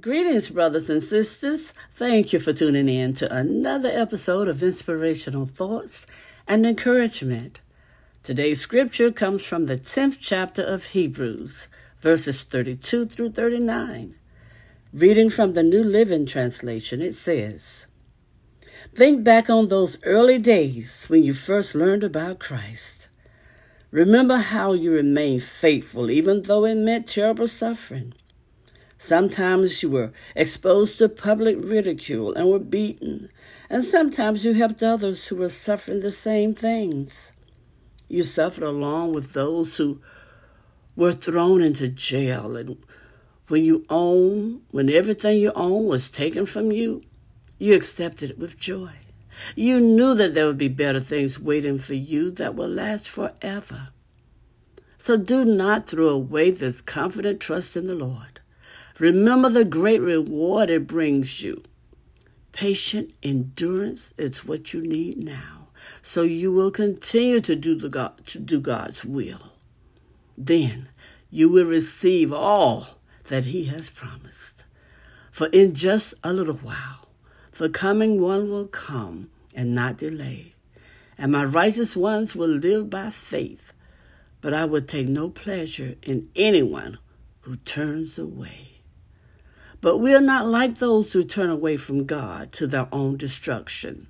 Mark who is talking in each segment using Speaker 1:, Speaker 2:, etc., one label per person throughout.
Speaker 1: Greetings, brothers and sisters. Thank you for tuning in to another episode of Inspirational Thoughts and Encouragement. Today's scripture comes from the 10th chapter of Hebrews, verses 32 through 39. Reading from the New Living Translation, it says, Think back on those early days when you first learned about Christ. Remember how you remained faithful even though it meant terrible suffering. Sometimes you were exposed to public ridicule and were beaten, and sometimes you helped others who were suffering the same things. You suffered along with those who were thrown into jail, and when you own, when everything you own was taken from you, you accepted it with joy. You knew that there would be better things waiting for you that will last forever. So do not throw away this confident trust in the Lord. Remember the great reward it brings you. Patient endurance is what you need now, so you will continue to do, the God, to do God's will. Then you will receive all that He has promised. For in just a little while, the coming one will come and not delay, and my righteous ones will live by faith. But I will take no pleasure in anyone who turns away. But we are not like those who turn away from God to their own destruction.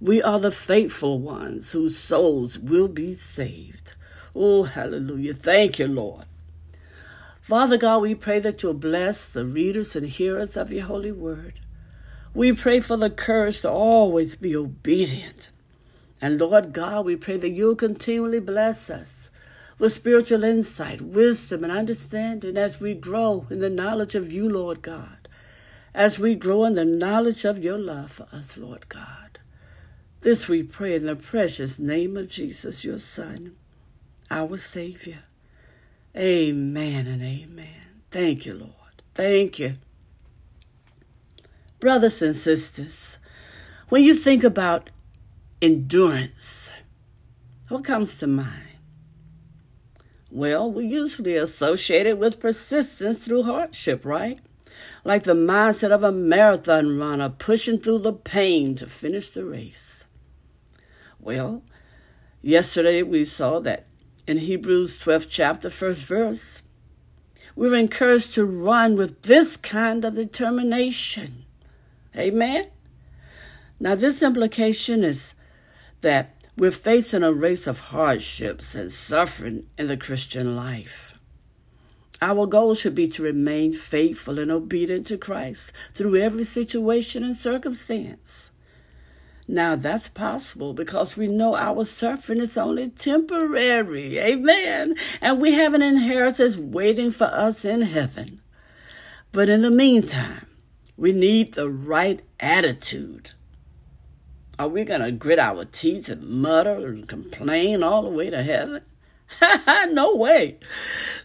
Speaker 1: We are the faithful ones whose souls will be saved. Oh, hallelujah. Thank you, Lord. Father God, we pray that you'll bless the readers and hearers of your holy word. We pray for the courage to always be obedient. And Lord God, we pray that you'll continually bless us with spiritual insight, wisdom, and understanding as we grow in the knowledge of you, Lord God, as we grow in the knowledge of your love for us, Lord God. This we pray in the precious name of Jesus, your Son, our Savior. Amen and amen. Thank you, Lord. Thank you. Brothers and sisters, when you think about endurance, what comes to mind? Well, we usually associate it with persistence through hardship, right? Like the mindset of a marathon runner pushing through the pain to finish the race. Well, yesterday we saw that in Hebrews 12th chapter, first verse, we were encouraged to run with this kind of determination. Amen? Now, this implication is that we're facing a race of hardships and suffering in the Christian life. Our goal should be to remain faithful and obedient to Christ through every situation and circumstance. Now that's possible because we know our suffering is only temporary. Amen. And we have an inheritance waiting for us in heaven. But in the meantime, we need the right attitude are we going to grit our teeth and mutter and complain all the way to heaven? no way.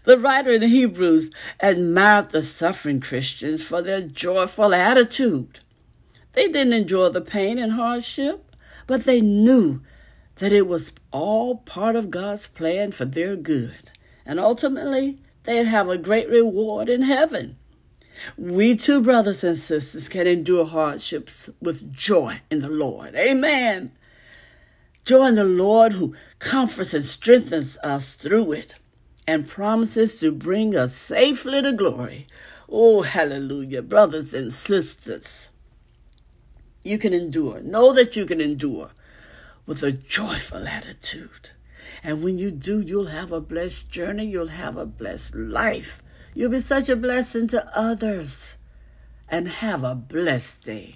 Speaker 1: The writer in Hebrews admired the suffering Christians for their joyful attitude. They didn't enjoy the pain and hardship, but they knew that it was all part of God's plan for their good. And ultimately, they'd have a great reward in heaven. We too, brothers and sisters, can endure hardships with joy in the Lord. Amen. Joy in the Lord who comforts and strengthens us through it and promises to bring us safely to glory. Oh, hallelujah, brothers and sisters. You can endure. Know that you can endure with a joyful attitude. And when you do, you'll have a blessed journey. You'll have a blessed life. You'll be such a blessing to others. And have a blessed day.